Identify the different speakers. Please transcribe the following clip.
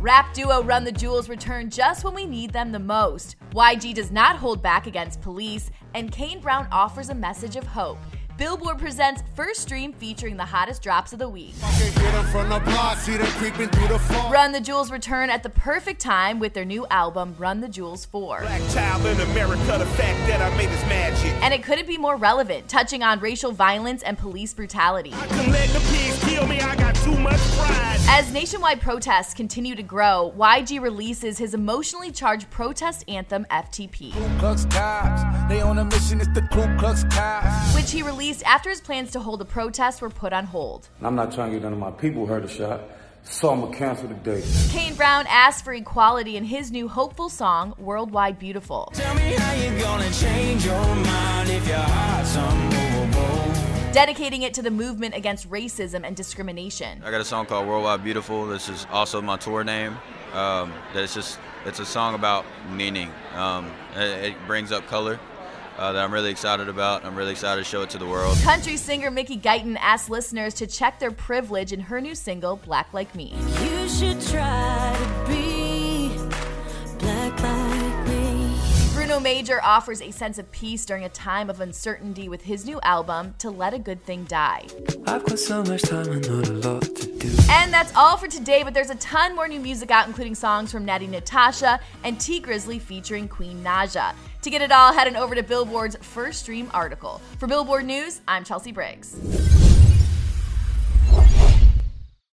Speaker 1: Rap duo Run the Jewels return just when we need them the most. YG does not hold back against police, and Kane Brown offers a message of hope. Billboard presents First Stream featuring the hottest drops of the week. Run the Jewels return at the perfect time with their new album, Run the Jewels 4.
Speaker 2: Black child in America, the fact that I made this magic.
Speaker 1: And it couldn't be more relevant, touching on racial violence and police brutality.
Speaker 2: I can let the pigs kill me, I got too much pride.
Speaker 1: As nationwide protests continue to grow, YG releases his emotionally charged protest anthem, FTP.
Speaker 3: Ku Klux Cops, they on a mission, it's the Ku Klux Cops.
Speaker 1: which he released after his plans to hold a protest were put on hold.
Speaker 4: I'm not trying to get none of my people hurt or shot, so I'm gonna cancel the date.
Speaker 1: Kane Brown asked for equality in his new hopeful song, Worldwide Beautiful. Dedicating it to the movement against racism and discrimination.
Speaker 5: I got a song called Worldwide Beautiful. This is also my tour name. Um, that it's just it's a song about meaning. Um, it, it brings up color uh, that I'm really excited about. I'm really excited to show it to the world.
Speaker 1: Country singer Mickey Guyton asked listeners to check their privilege in her new single, Black Like Me.
Speaker 6: You should try
Speaker 1: Major offers a sense of peace during a time of uncertainty with his new album, To Let a Good Thing Die.
Speaker 7: I've got so much time and not a lot to do.
Speaker 1: And that's all for today, but there's a ton more new music out, including songs from Natti Natasha and Tee Grizzley featuring Queen Naija. To get it all, head on over to Billboard's first stream article. For Billboard News, I'm Chelsea Briggs.